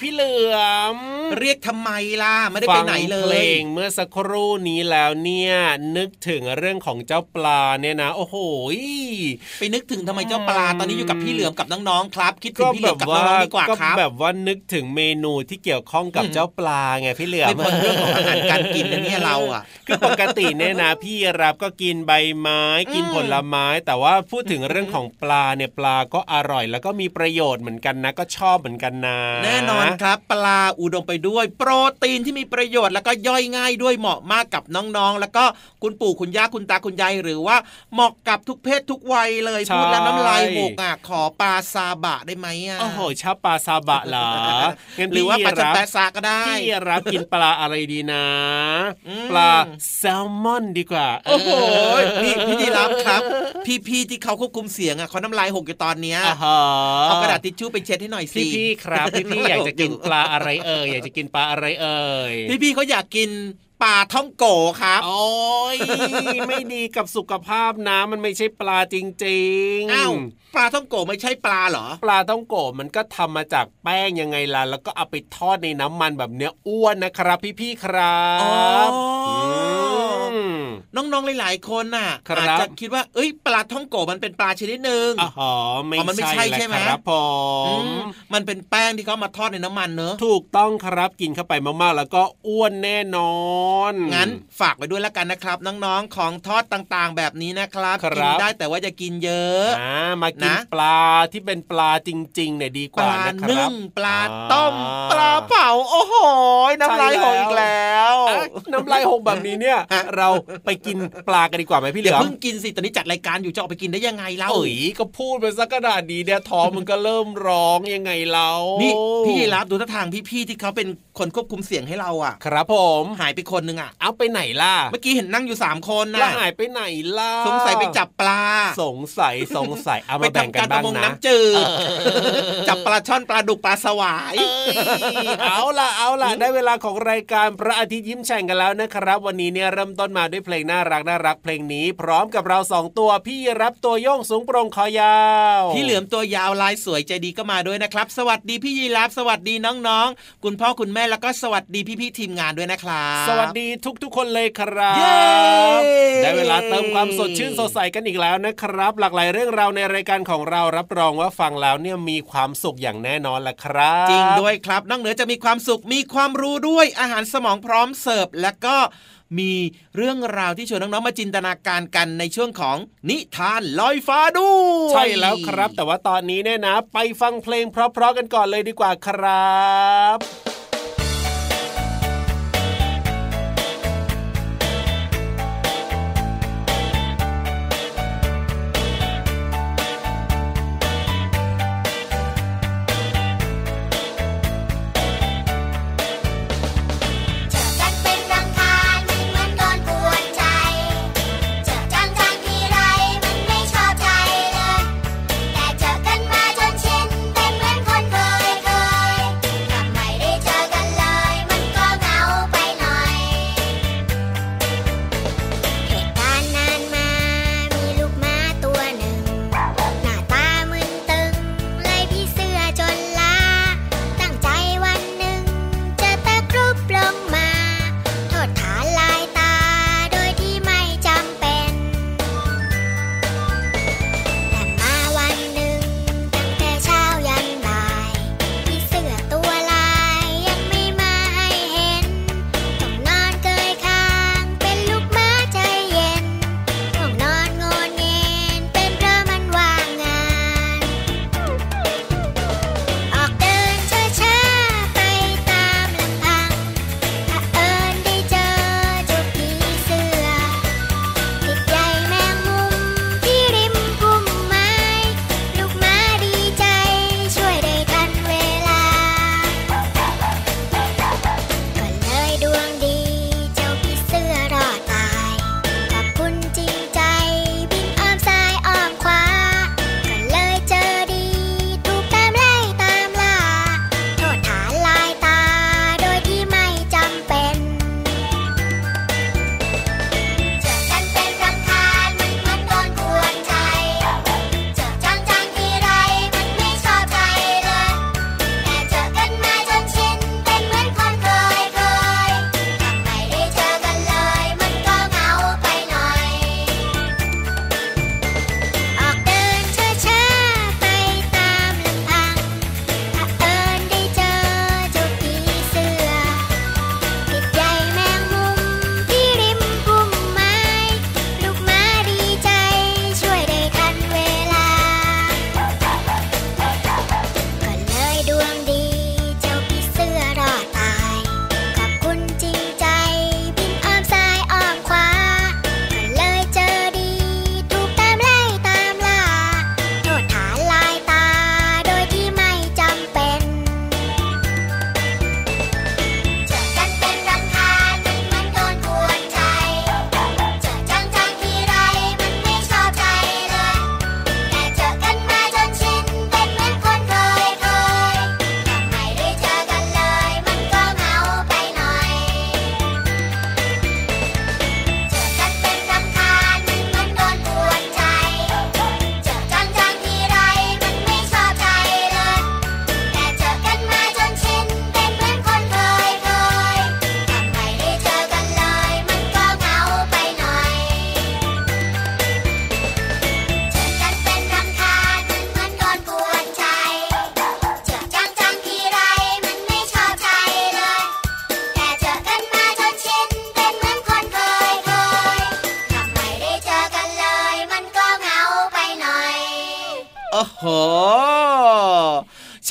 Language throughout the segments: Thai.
พี่เหลือม เรียกทำไมล่ะไม่ได้ไปไหนเลฟังเพลยงเมื่อสักครู่นี้แล้วเนี่ยนึกถึงเรื่องของเจ้าปลาเนี่ยนะ โอ้โหไปนึกถึงทำไมเจ้าปลาตอนนี้อยู่กับพี่เหลือมกับน้องๆครับ คิดถึก็งพี่เหแบลือมบกับว่าน้องๆดีกว่าก็ครับแบบว่านึกถึงเมนูที่เกี่ยวข้องกับอืมเจ้าปลาไงพี่เหลือมไม่พ้นเรื่องของอาหารการกินนะเนี่ยเราอะคือปกติเนี่ยนะพี่รับก็กินใบไม้กินอืมผลไม้ แต่ว่าพูดถึงเรื่องของปลาเนี่ยปลาก็อร่อย แล้วก็มีประโยชน์เหมือนกันนะ ก็ชอบเหมือนกันนะแน่นอนครับ ปลาอุดมไปด้วย โปรตีนที่มีประโยชน์แล้วก็ย่อยง่ายด้วยเหมาะมากกับน้องๆ แล้วก็คุณปู่คุณย่าคุณตาคุณยายหรือว่าเหมาะกับทุกเพศทุกวัยเลยใช่พูดแล้วน้ำลายหกอะขอปลาซาบะได้ไหมอะโอ้โหชอบปลาซาบะเหรองั้นหรือว่าพี่ปลาจันรับแปะซาก็ได้พี่รับกินปลาอะไรดีนะอืมปลาแซลมอนดีกว่า โอ้โหพี่พี่ดีรับครับ พี่ๆที่เขาควบคุมเสียงอะเขาน้ำลายหกอยู่ตอนเนี้ยอ่าฮะเอากระดาษทิชชู่ไปเช็ดให้หน่อยสิพี่พี่ๆครับพี่พี่ๆอยากจะกินปลาอะไรเอ่ยอยากจะกินปลาอะไรเอ่ยพี่ๆเขาอยากกินปลาท่องโกครับโอ้ยไม่ดีกับสุขภาพนะมันไม่ใช่ปลาจริงๆอ้าวปลาท่องโกไม่ใช่ปลาเหรอ ปลาต้องโกะมันก็ทำมาจากแป้งยังไงล่ะ แล้วก็เอาไปทอดในน้ำมันแบบเนี้ยอ้วนนะครับพี่ๆครับอ๋ออืมน้องๆ หลายๆ คนน่ะครับอาจจะคิดว่า เอ้ย ปลาท่องโกมันเป็นปลาชนิดหนึ่งอ๋อไม่อ๋อมันไม่ใช่ใช่ใช่ไหมแหละครับผอืมมมันเป็นแป้งที่เขามาทอดในน้ำมันเนอะ ถูกต้องครับกินเข้าไปมากๆ แล้วก็อ้วนแน่นอน งั้นฝากไว้ด้วยแล้วกันนะครับ น้องๆ ของทอดต่างๆ แบบนี้นะครับครับกินได้แต่ว่าจะกินเยอะอ่ามากินนะปลาที่เป็นปลาจริงๆเนี่ยดีกปว่าลานะคนึ่รับงปลาต้มอ่าปลาเผาโอ้โหน้ำลายใช่หแล้วกอีกแล้วอะน้ำลายหกแบบนี้เนี่ยฮะเราไปกินปลากันดีกว่าไหมพี่เหเดี๋ลืยวอมเพิ่งกินสิตอนนี้จัดรายการอยู่จะออกไปกินได้ยังไงเล่าเอ้ยก็พูดไปสักกระดาษดีเนี่ยท้องมันก็เริ่มร้องยังไงเรานี่นี่พี่รับดูท่าทางพี่ๆที่เขาเป็นคนควบคุมเสียงให้เราอะ ครับผมหายไปคนนึงอะเอาไปไหนล่ะเมื่อกี้เห็นนั่งอยู่สามคนแล้วนะหายไปไหนล่ะสงสัยไปจับปลา สงสัยสงสัยเอาไปมาแบ่งทำกักานรปบ้าระงมงนะน้ำจืดจับปลาช่อนปลาดุกปลาสวายเอ้ยเอาล่ะเอาล่ะได้เวลาของรายการพระอาทิตย์ยิ้มแฉ่งกันแล้วนะครับ วันนี้เนี่ยเริ่มต้นมาด้วยเพลงน่ารักน่ารักเพลงนี้ พร้อมกับเราสองตัวพี่รับตัวโยงสูงโปร่งคอยาว พี่เหลือมตัวยาวลายสวยใจดีก็มาด้วยนะครับ สวัสดีพี่ยีรับสวัสดีน้องๆ คุณพ่อคุณแม่แล้วก็สวัสดีพี่ๆทีมงานด้วยนะครับสวัสดีทุกๆคนเลยครับเย้ได้เวลาเติมความสดชื่นสดใสกันอีกแล้วนะครับ หลากหลายเรื่องราวในรายการของเรารับรองว่าฟังแล้วเนี่ยมีความสุขอย่างแน่นอนแหละครับ จริงด้วยครับนอกเหนือจะมีความสุขมีความรู้ด้วยอาหารสมองพร้อมเสิร์ฟและก็มีเรื่องราวที่ชวนน้อง ๆ มาจินตนาการกันในช่วงของนิทานลอยฟ้าด้วยใช่แล้วครับ แต่ว่าตอนนี้เนี่ยนะ ไปฟังเพลงเพราะๆกันก่อนเลยดีกว่าครับ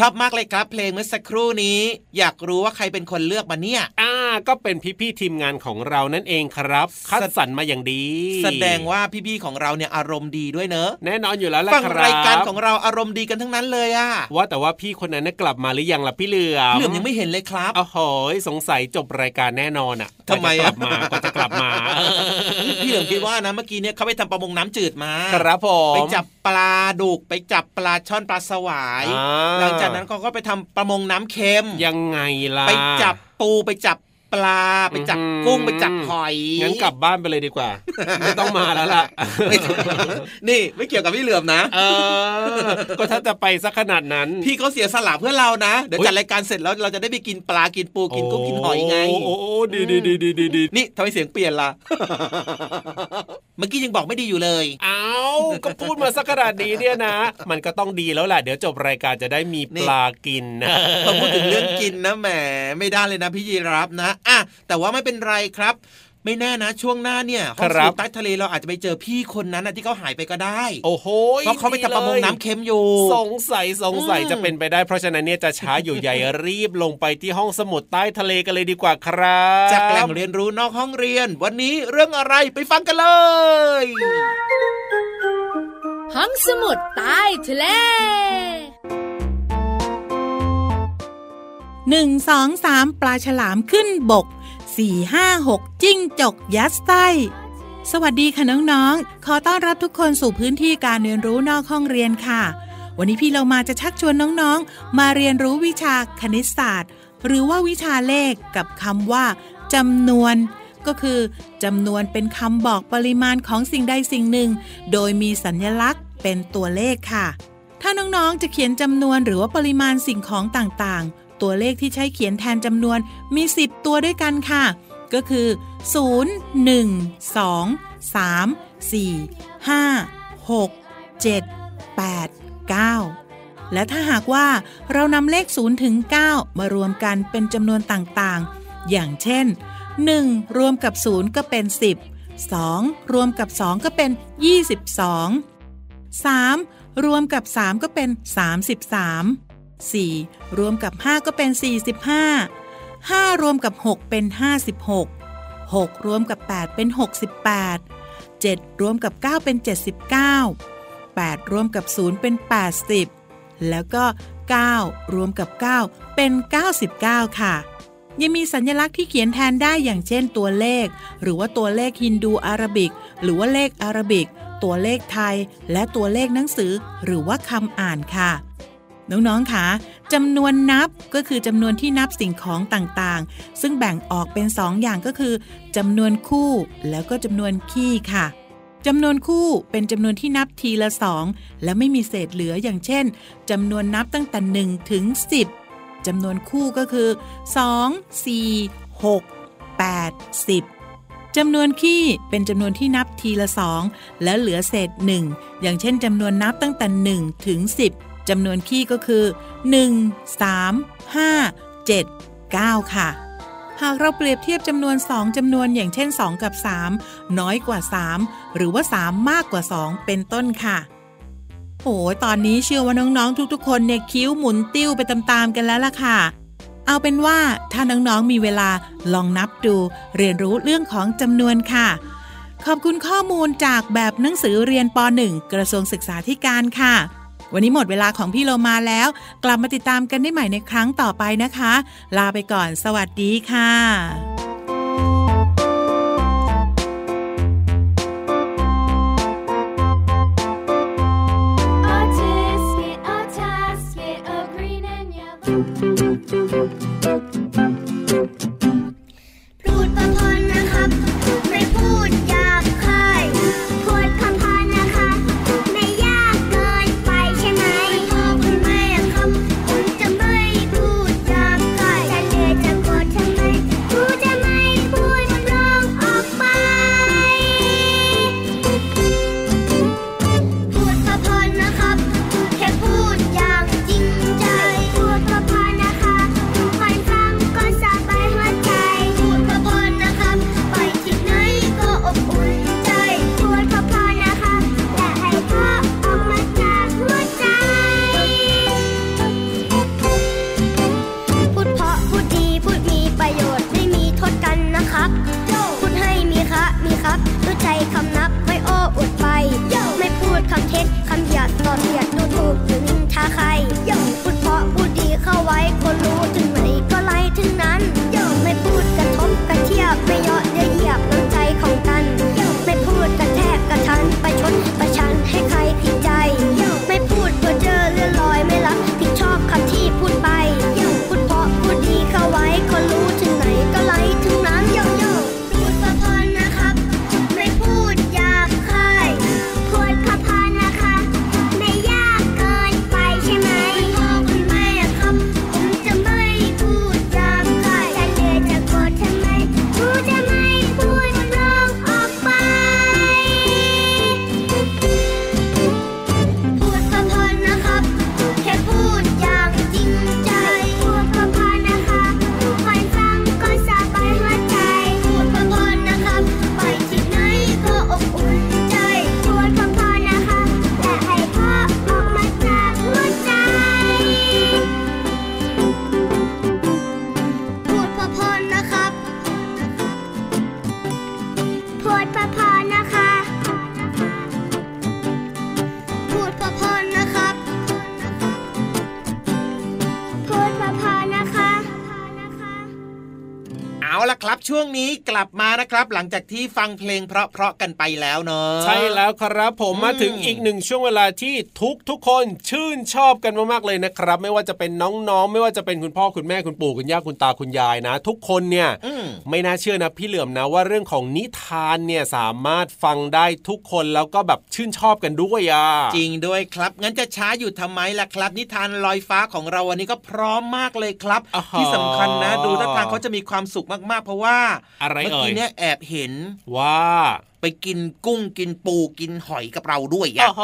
อบมากเลยครับ เพลงเมื่อสักครู่นี้ อยากรู้ว่าใครเป็นคนเลือกมาเนี่ย อ่า ก็เป็นพี่ๆทีมงานของเรานั่นเองครับ คัดสรรมาอย่างดี แสดงว่าพี่ๆของเราเนี่ยอารมณ์ดีด้วยเนอะ แน่นอนอยู่แล้วล่ะฟังครับรายการของเราอารมณ์ดีกันทั้งนั้นเลยอะว่าแต่ว่าพี่คนนั้นน่ะกลับมาหรือยังล่ะพี่เหลือมเหลือมยังไม่เห็นเลยครับโอ้โหสงสัยจบรายการแน่นอนอะทำไมกว่าจะกอะลับมาก็จะกลับมาพี่เหลือมคิดว่านะเมื่อกี้เนี่ยเขาไปทำประมงน้ำจืดมา ครับผมไปจับปลาดุกไปจับปลาช่อนปลาสวายอ่าหลังจากนั้นเขาก็ไปทำประมงน้ำเค็มยังไงล่ะไปจับปูไปจับ ปลาไปจับอื้อหือกุ้งไปจับหอยงั้นกลับบ้านไปเลยดีกว่า ไม่ต้องมาแล้วล่ะไม่ต้องนี่ไม่เกี่ยวกับพี่เหลือมนะเออก็ถ้าจะไปสักขนาดนั้น พี่เขาเสียสละเพื่อเรานะเดี๋ยวอุ๊ยจัดรายการเสร็จแล้วเราจะได้ไปกินปลากินปูกินกุ้งกินหอยไง โอ้โอ้โอ้ดีดีดีดีดีดีนี่ทำไมเสียงเปลี่ยนล่ะเมื่อกี้ยังบอกไม่ดีอยู่เลย เอาก็พูดมาสักขนาดนี้เนี่ยนะ มันก็ต้องดีแล้วแหละเดี๋ยวจบรายการจะได้มีปลากินนะพอพูดถึงเรื่องกินนะแหมไม่ได้เลยนะพี่ยีรับนะอะแต่ว่าไม่เป็นไรครับไม่แน่นะช่วงหน้าเนี่ยห้องครัสูบตใต้ทะเลเราอาจจะไปเจอพี่คนนั้นนะที่เขาหายไปก็ได้ โอ้โหเพราะเขาไปทำประมงน้ำเค็มอยู่ สงสัยสงสัยอืมจะเป็นไปได้ เพราะฉะนั้นเนี่ยจะช้าอยู่ใหญ่รีบลงไปที่ห้องสมุดใต้ทะเลกันเลยดีกว่าครับจากแหล่งเรียนรู้นอกห้องเรียน วันนี้เรื่องอะไรไปฟังกันเลย ห้องสมุดใต้ทะเล หนึ่งสองสามปลาฉลามขึ้นบกสี่ห้าหกจิ้งจกยัดไส้ สวัสดีค่ะน้องๆ ขอต้อนรับทุกคนสู่พื้นที่การเรียนรู้นอกห้องเรียนค่ะ วันนี้พี่เรามาจะชักชวนน้องๆ มาเรียนรู้วิชาคณิตศาสตร์ หรือว่าวิชาเลขกับคำว่าจำนวนก็คือจำนวนเป็นคำบอกปริมาณของสิ่งใดสิ่งหนึ่ง โดยมีสัญลักษณ์เป็นตัวเลขค่ะ ถ้าน้องๆจะเขียนจำนวนหรือว่าปริมาณสิ่งของต่างๆ ตัวเลขที่ใช้เขียนแทนจำนวนมี 10 ตัวด้วยกันค่ะ ก็คือ 0 1 2 3 4 5 6 7 8 9 และถ้าหากว่าเรานำเลข 0 ถึง 9 มารวมกันเป็นจำนวนต่างๆ อย่างเช่น 1 รวมกับ 0 ก็เป็น 10 2 รวมกับ 2 ก็เป็น 22 3 รวมกับ 3 ก็เป็น 33 4 รวมกับ 5 ก็เป็น 45 5 รวมกับ 6 เป็น 56 6 รวมกับ 8 เป็น 68 7 รวมกับ 9 เป็น 79 8 รวมกับ 0 เป็น 80 แล้วก็ 9 รวมกับ 9 เป็น 99 ค่ะ ยังมีสัญลักษณ์ที่เขียนแทนได้อย่างเช่นตัวเลข หรือว่าตัวเลขฮินดูอาราบิก หรือว่าเลขอาราบิก ตัวเลขไทย และตัวเลขหนังสือ หรือว่าคำอ่านค่ะ น้องๆคะจำนวนนับก็คือจำนวนที่นับสิ่งของต่างๆ ซึ่งแบ่งออกเป็นสองอย่างก็คือจำนวนคู่แล้วก็จำนวนคี่ค่ะจำนวนคู่เป็นจำนวนที่นับทีละสองและไม่มีเศษเหลืออย่างเช่นจำนวนนับตั้งแต่ 1 ถึง 10จำนวนคู่ก็คือ 2 4 6 8 10จำนวนคี่เป็นจำนวนที่นับทีละสองและเหลือเศษหนึ่งอย่างเช่นจำนวนนับตั้งแต่ 1 ถึง 10 จำนวนคี่ก็คือ 1 3 5 7 9 ค่ะ หากเราเปรียบเทียบจำนวน 2จำนวนอย่างเช่น 2 กับ 3 น้อยกว่า 3 หรือว่า 3 มากกว่า 2 เป็นต้นค่ะโอ้ตอนนี้เชื่อว่าน้องๆทุกๆ คนเนี่ยคิ้วหมุนติ้วไปตามๆกันแล้วล่ะค่ะ เอาเป็นว่าถ้าน้องๆมีเวลาลองนับดู เรียนรู้เรื่องของจำนวนค่ะ ขอบคุณข้อมูลจากแบบหนังสือเรียนป .1 กระทรวงศึกษาธิการค่ะ วันนี้หมดเวลาของพี่โลมาแล้ว กลับมาติดตามกันได้ใหม่ในครั้งต่อไปนะคะ ลาไปก่อน สวัสดีค่ะ ลับมานะครับ หลังจากที่ฟังเพลงเพราะๆกันไปแล้วเนอะใช่แล้วครับผมอืมมาถึงอีกหนึ่งช่วงเวลาที่ทุกทุกคนชื่นชอบกันมากๆเลยนะครับ ไม่ว่าจะเป็นน้องๆ ไม่ว่าจะเป็นคุณพ่อคุณแม่คุณปู่คุณย่าคุณตาคุณยายนะ ทุกคนเนี่ยอืมไม่น่าเชื่อนะพี่เหลือมนะว่าเรื่องของนิทานเนี่ยสามารถฟังได้ทุกคนแล้วก็แบบชื่นชอบกันด้วยอะจริงด้วยครับ งั้นจะช้าอยู่ทำไมล่ะครับ นิทานลอยฟ้าของเราวันนี้ก็พร้อมมากเลยครับอ่าฮะที่สำคัญนะ ดูท่าทางเขาจะมีความสุขมากๆ เพราะว่าอะไรเมื่อเอ่กี้ยเนี่ยแอบเห็นว่าไปกินกุ้งกินปูกินหอยกับเราด้วยโอ้อะโห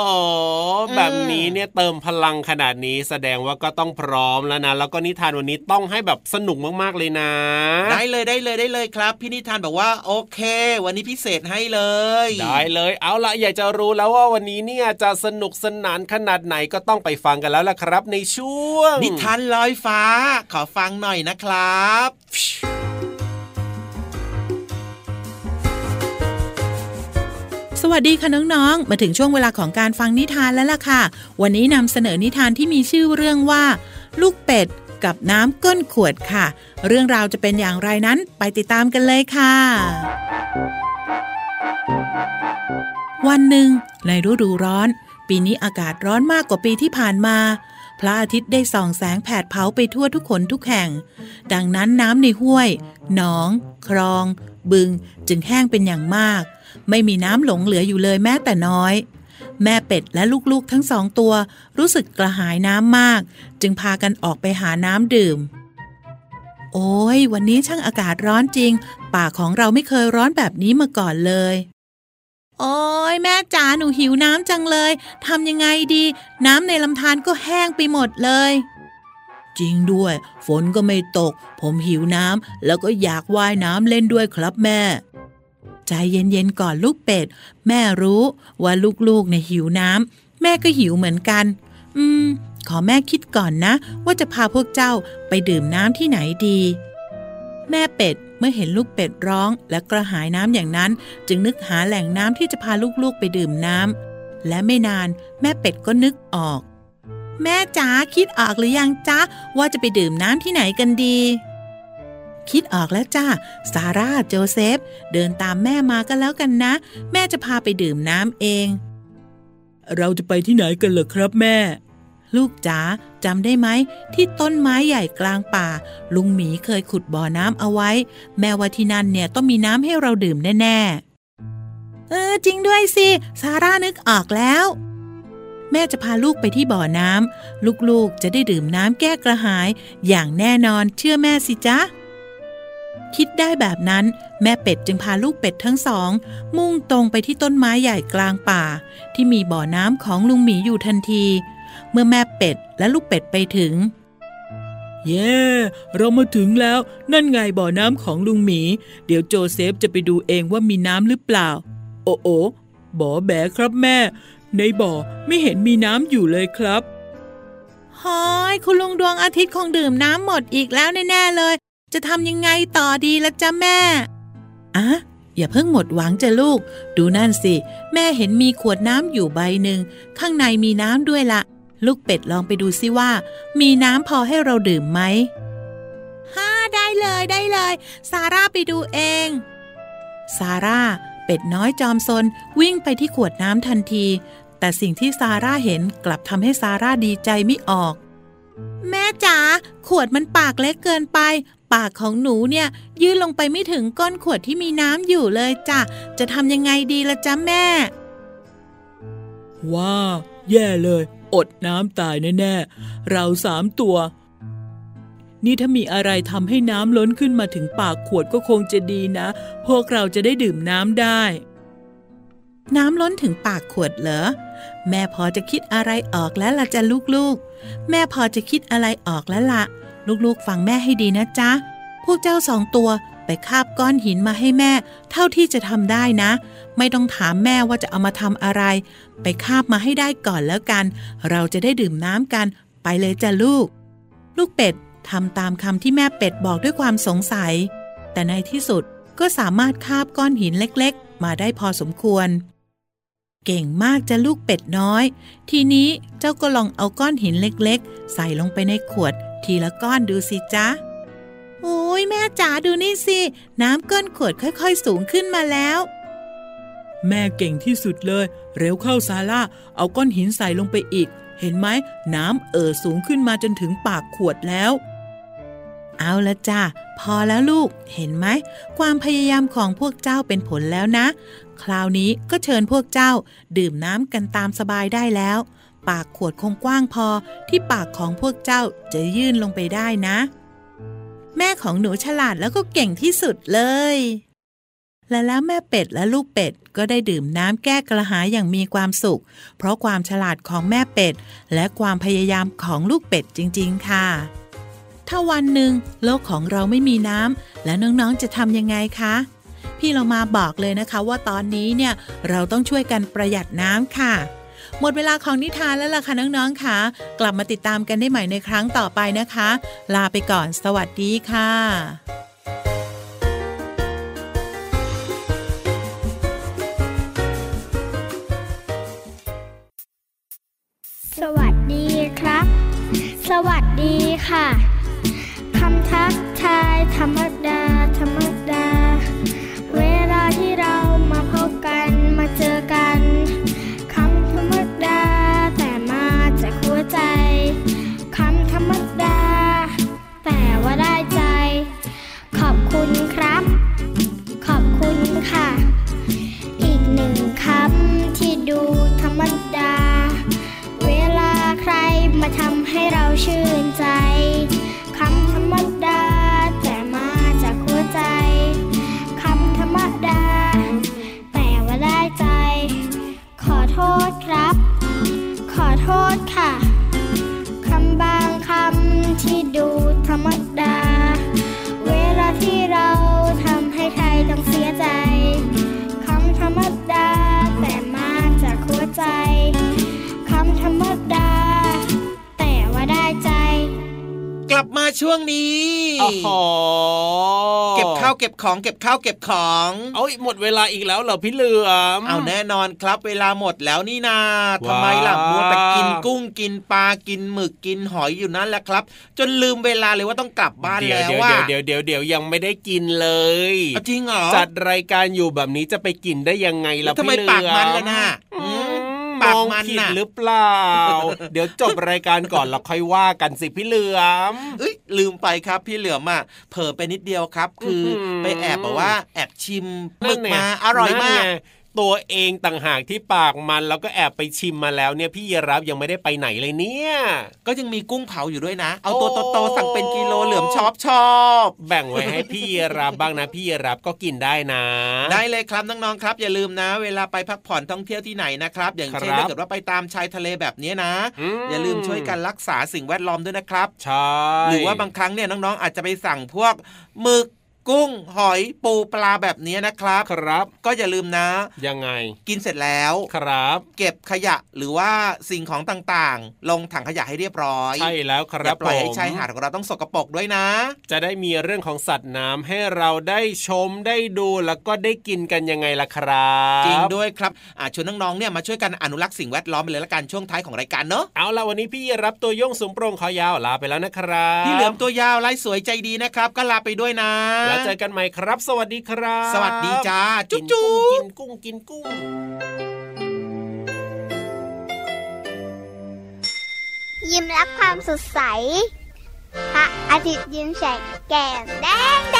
แบบนี้เนี่ยเติมพลังขนาดนี้แสดงว่าก็ต้องพร้อมแล้วนะ แล้วก็นิทานวันนี้ต้องให้แบบสนุกมากๆเลยนะ ได้เลยได้เลยได้เลยครับ พี่นิทานบอกว่าโอเค วันนี้พิเศษให้เลย ได้เลย เอาละอยากจะรู้แล้วว่าวันนี้เนี่ยจะสนุกสนานขนาดไหนก็ต้องไปฟังกันแล้วล่ะครับ ในช่วง นิทานลอยฟ้า ขอฟังหน่อยนะครับ สวัสดีค่ะน้องๆ มาถึงช่วงเวลาของการฟังนิทานแล้วล่ะค่ะ วันนี้นำเสนอนิทานที่มีชื่อเรื่องว่า ลูกเป็ดกับน้ำก้นขวดค่ะ เรื่องราวจะเป็นอย่างไรนั้นไปติดตามกันเลยค่ะ วันหนึ่ง ในฤดูร้อน ปีนี้อากาศร้อนมากกว่าปีที่ผ่านมา พระอาทิตย์ได้ส่องแสงแผดเผาไปทั่วทุกขนทุกแห่ง ดังนั้นน้ำในห้วย หนอง คลอง บึงจึงแห้งเป็นอย่างมาก ไม่มีน้ำหลงเหลืออยู่เลยแม้แต่น้อย แม่เป็ดและลูกๆทั้งสองตัว รู้สึกกระหายน้ำมาก จึงพากันออกไปหาน้ำดื่ม โอ้ยวันนี้ช่างอากาศร้อนจริง ป่าของเราไม่เคยร้อนแบบนี้มาก่อนเลย โอ้ยแม่จ๋าหนูหิวน้ำจังเลยทำยังไงดี น้ำในลำธารก็แห้งไปหมดเลยจริงด้วย ฝนก็ไม่ตก ผมหิวน้ำแล้วก็อยากว่ายน้ำเล่นด้วยครับแม่ ใจเย็นๆก่อนลูกเป็ด แม่รู้ว่าลูกๆเนี่ยหิวน้ำแม่ก็หิวเหมือนกัน อืม ขอแม่คิดก่อนนะ ว่าจะพาพวกเจ้าไปดื่มน้ำที่ไหนดี แม่เป็ดเมื่อเห็นลูกเป็ดร้องและกระหายน้ำอย่างนั้น จึงนึกหาแหล่งน้ำที่จะพาลูกๆไปดื่มน้ำและไม่นานแม่เป็ดก็นึกออก แม่จ๋าคิดออกหรือยังจ๊ะว่าจะไปดื่มน้ำที่ไหนกันดี คิดออกแล้วจ้าซาร่าโจเซฟ เดินตามแม่มาก็แล้วกันนะ แม่จะพาไปดื่มน้ำเอง เราจะไปที่ไหนกันเหรอครับแม่ ลูกจ๋าจำได้ไหม ที่ต้นไม้ใหญ่กลางป่า ลุงหมีเคยขุดบ่อน้ำเอาไว้ แม่ว่าที่นั่นเนี่ยต้องมีน้ำให้เราดื่มแน่ๆ เออจริงด้วยสิซาร่านึกออกแล้วแม่จะพาลูกไปที่บ่อน้ำ ลูกๆ จะได้ดื่มน้ำแก้กระหาย อย่างแน่นอนเชื่อแม่สิจ๊ะ คิดได้แบบนั้นแม่เป็ดจึงพาลูกเป็ดทั้งสอง มุ่งตรงไปที่ต้นไม้ใหญ่กลางป่า ที่มีบ่อน้ำของลุงหมีอยู่ทันที เมื่อแม่เป็ดและลูกเป็ดไปถึง เย้เรามาถึงแล้ว นั่นไงบ่อน้ำของลุงหมี เดี๋ยวโจเซฟจะไปดูเองว่ามีน้ำหรือเปล่า โอ้โอบ่อแบครับแม่ ในบ่อไม่เห็นมีน้ำอยู่เลยครับฮอยคุณลุงดวงอาทิตย์คงดื่มน้ำหมดอีกแล้วแน่ ๆ เลย จะทำยังไงต่อดีละจ๊ะแม่อะอย่าเพิ่งหมดหวังจะลูก ดูนั่นสิ แม่เห็นมีขวดน้ำอยู่ใบหนึ่ง ข้างในมีน้ำด้วยละ ลูกเป็ดลองไปดูซิว่า มีน้ำพอให้เราดื่มไหมฮ่าได้เลยได้เลย ซาร่าไปดูเอง ซาร่า เป็ดน้อยจอมซนวิ่งไปที่ขวดน้ำทันที แต่สิ่งที่ซาร่าเห็นกลับทำให้ซาร่าดีใจไม่ออก แม่จ๋าขวดมันปากเล็กเกินไป ปากของหนูเนี่ย ยื่นลงไปไม่ถึงก้นขวดที่มีน้ำอยู่เลยจ้ะ จะทำยังไงดีละจ๊ะแม่ ว้า แย่เลย อดน้ำตายแน่ๆ เราสามตัว นี่ถ้ามีอะไรทำให้น้ำล้นขึ้นมาถึงปากขวดก็คงจะดีนะ พวกเราจะได้ดื่มน้ำได้ น้ำล้นถึงปากขวดเหรอ แม่พอจะคิดอะไรออกแล้วล่ะจ้ะลูกๆ แม่พอจะคิดอะไรออกแล้วล่ะ ลูกๆฟังแม่ให้ดีนะจ๊ะ พวกเจ้าสองตัวไปคาบก้อนหินมาให้แม่ เท่าที่จะทำได้นะ ไม่ต้องถามแม่ว่าจะเอามาทำอะไร ไปคาบมาให้ได้ก่อนแล้วกัน เราจะได้ดื่มน้ำกัน ไปเลยจ้ะลูก ลูกเป็ดทำตามคำที่แม่เป็ดบอกด้วยความสงสัย แต่ในที่สุดก็สามารถคาบก้อนหินเล็กๆ มาได้พอสมควร เก่งมากจะลูกเป็ดน้อย ทีนี้เจ้าก็ลองเอาก้อนหินเล็กๆ ใส่ลงไปในขวด ทีละก้อนดูสิจ๊ะโอ้ยแม่จ๋าดูนี่สิ น้ำก้นขวดค่อยๆ สูงขึ้นมาแล้ว แม่เก่งที่สุดเลย เร็วเข้าซาร่าเอาก้อนหินใส่ลงไปอีก เห็นไหม น้ำเอ่อสูงขึ้นมาจนถึงปากขวดแล้ว เอาละจ้ะพอแล้วลูก เห็นไหม ความพยายามของพวกเจ้าเป็นผลแล้วนะ คราวนี้ก็เชิญพวกเจ้า ดื่มน้ำกันตามสบายได้แล้ว ปากขวดคงกว้างพอที่ปากของพวกเจ้าจะยื่นลงไปได้นะ แม่ของหนูฉลาดแล้วก็เก่งที่สุดเลย และแล้วแม่เป็ดและลูกเป็ดก็ได้ดื่มน้ำแก้กระหายอย่างมีความสุข เพราะความฉลาดของแม่เป็ด และความพยายามของลูกเป็ดจริง ๆ ค่ะ ถ้าวันหนึ่งโลกของเราไม่มีน้ำแล้วน้องๆจะทำยังไงคะพี่เรามาบอกเลยนะคะว่าตอนนี้เนี่ยเราต้องช่วยกันประหยัดน้ำค่ะ หมดเวลาของนิทานแล้วล่ะค่ะน้องๆค่ะ กลับมาติดตามกันได้ใหม่ในครั้งต่อไปนะคะ ลาไปก่อนสวัสดีค่ะสวัสดีครับ สวัสดีค่ะ คำทักทายธรรม ข้าวเก็บของเก็บข้าวเก็บของเอ้ยหมดเวลาอีกแล้วเหรอพี่เหลือมเอาแน่นอนครับ เวลาหมดแล้วนี่นาทำไมล่ะว้าวมัวแต่กินกุ้งกินปลากินหมึกกินหอยอยู่นั่นแหละครับ จนลืมเวลาเลยว่าต้องกลับบ้านเดี๋ยวแล้วเดี๋ยวว่าเดี๋ยวเดี๋ยวเดี๋ยวยังไม่ได้กินเลยจริงเหรอจัดรายการอยู่แบบนี้จะไปกินได้ยังไงแล้ล่ะวทำไมพี่เหลือปากมันล่ะน่ะอือื มมปามกองมันผิดน่ะหรือเปล่า เดี๋ยวจบรายการก่อนแล้วค่อยว่ากันสิพี่เหลือมเอ้ยลืมไปครับพี่เหลือมอะเผลอไปนิดเดียวครับ คือออหือไปแอบบอกว่าแอบชิมหมึนั่กนไงมาอร่อยมากนั่นไง ตัวเองต่างหากที่ปากมันแล้วก็แอบไปชิมมาแล้วเนี่ยพี่ยีรับยังไม่ได้ไปไหนเลยเนี่ย ก็ยังมีกุ้งเผาอยู่ด้วยนะ เอาตัวโอ้โตๆสั่งเป็นกิโลเหลือมชอบชอบ แบ่งไว้ให้พี่ยีรับบ้างนะพี่ยีรับก็กินได้นะ ได้เลยครับน้องๆครับ อย่าลืมนะ เวลาไปพักผ่อนท่องเที่ยวที่ไหนนะครับ อย่างเช่นครับถ้าเกิดว่าไปตามชายทะเลแบบนี้นะมอย่าลืมช่วยกันรักษาสิ่งแวดล้อมด้วยนะครับใช่หรือว่าบางครั้งเนี่ยน้องๆอาจจะไปสั่งพวกหมึก กุ้งหอยปูปลาแบบนี้นะครับ ครับ ก็อย่าลืมนะ ยังไง กินเสร็จแล้วครับ เก็บขยะหรือว่าสิ่งของต่างๆ ลงถังขยะให้เรียบร้อยใช่แล้วคอรัย่าบปล่อยให้ผมชายหาดของเราต้องสกปรกด้วยนะ จะได้มีเรื่องของสัตว์น้ำให้เราได้ชมได้ดูแล้วก็ได้กินกันยังไงล่ะครับจริงด้วยครับอะชวนน้องๆเนี่ยมาช่วยกันอนุรักษ์สิ่งแวดล้อมไปเลยละกันช่วงท้ายของรายการเนอะเอาล่ะวันนี้พี่รับตัวโยงสูงโปร่งคอยาวลาไปแล้วนะครับพี่เหลือมตัวยาวลายสวยใจดีนะครับ ก็ลาไปด้วยนะแล้วเจอกันใหม่ครับ สวัสดีครับ สวัสดีจ้า จุ๊กิบนจุ๊กุ้งกิบนกุ้งกินกุ้งยิ้มรับความสดใสพระอาทิตย์ยิ้มแฉกแก้มแดงแด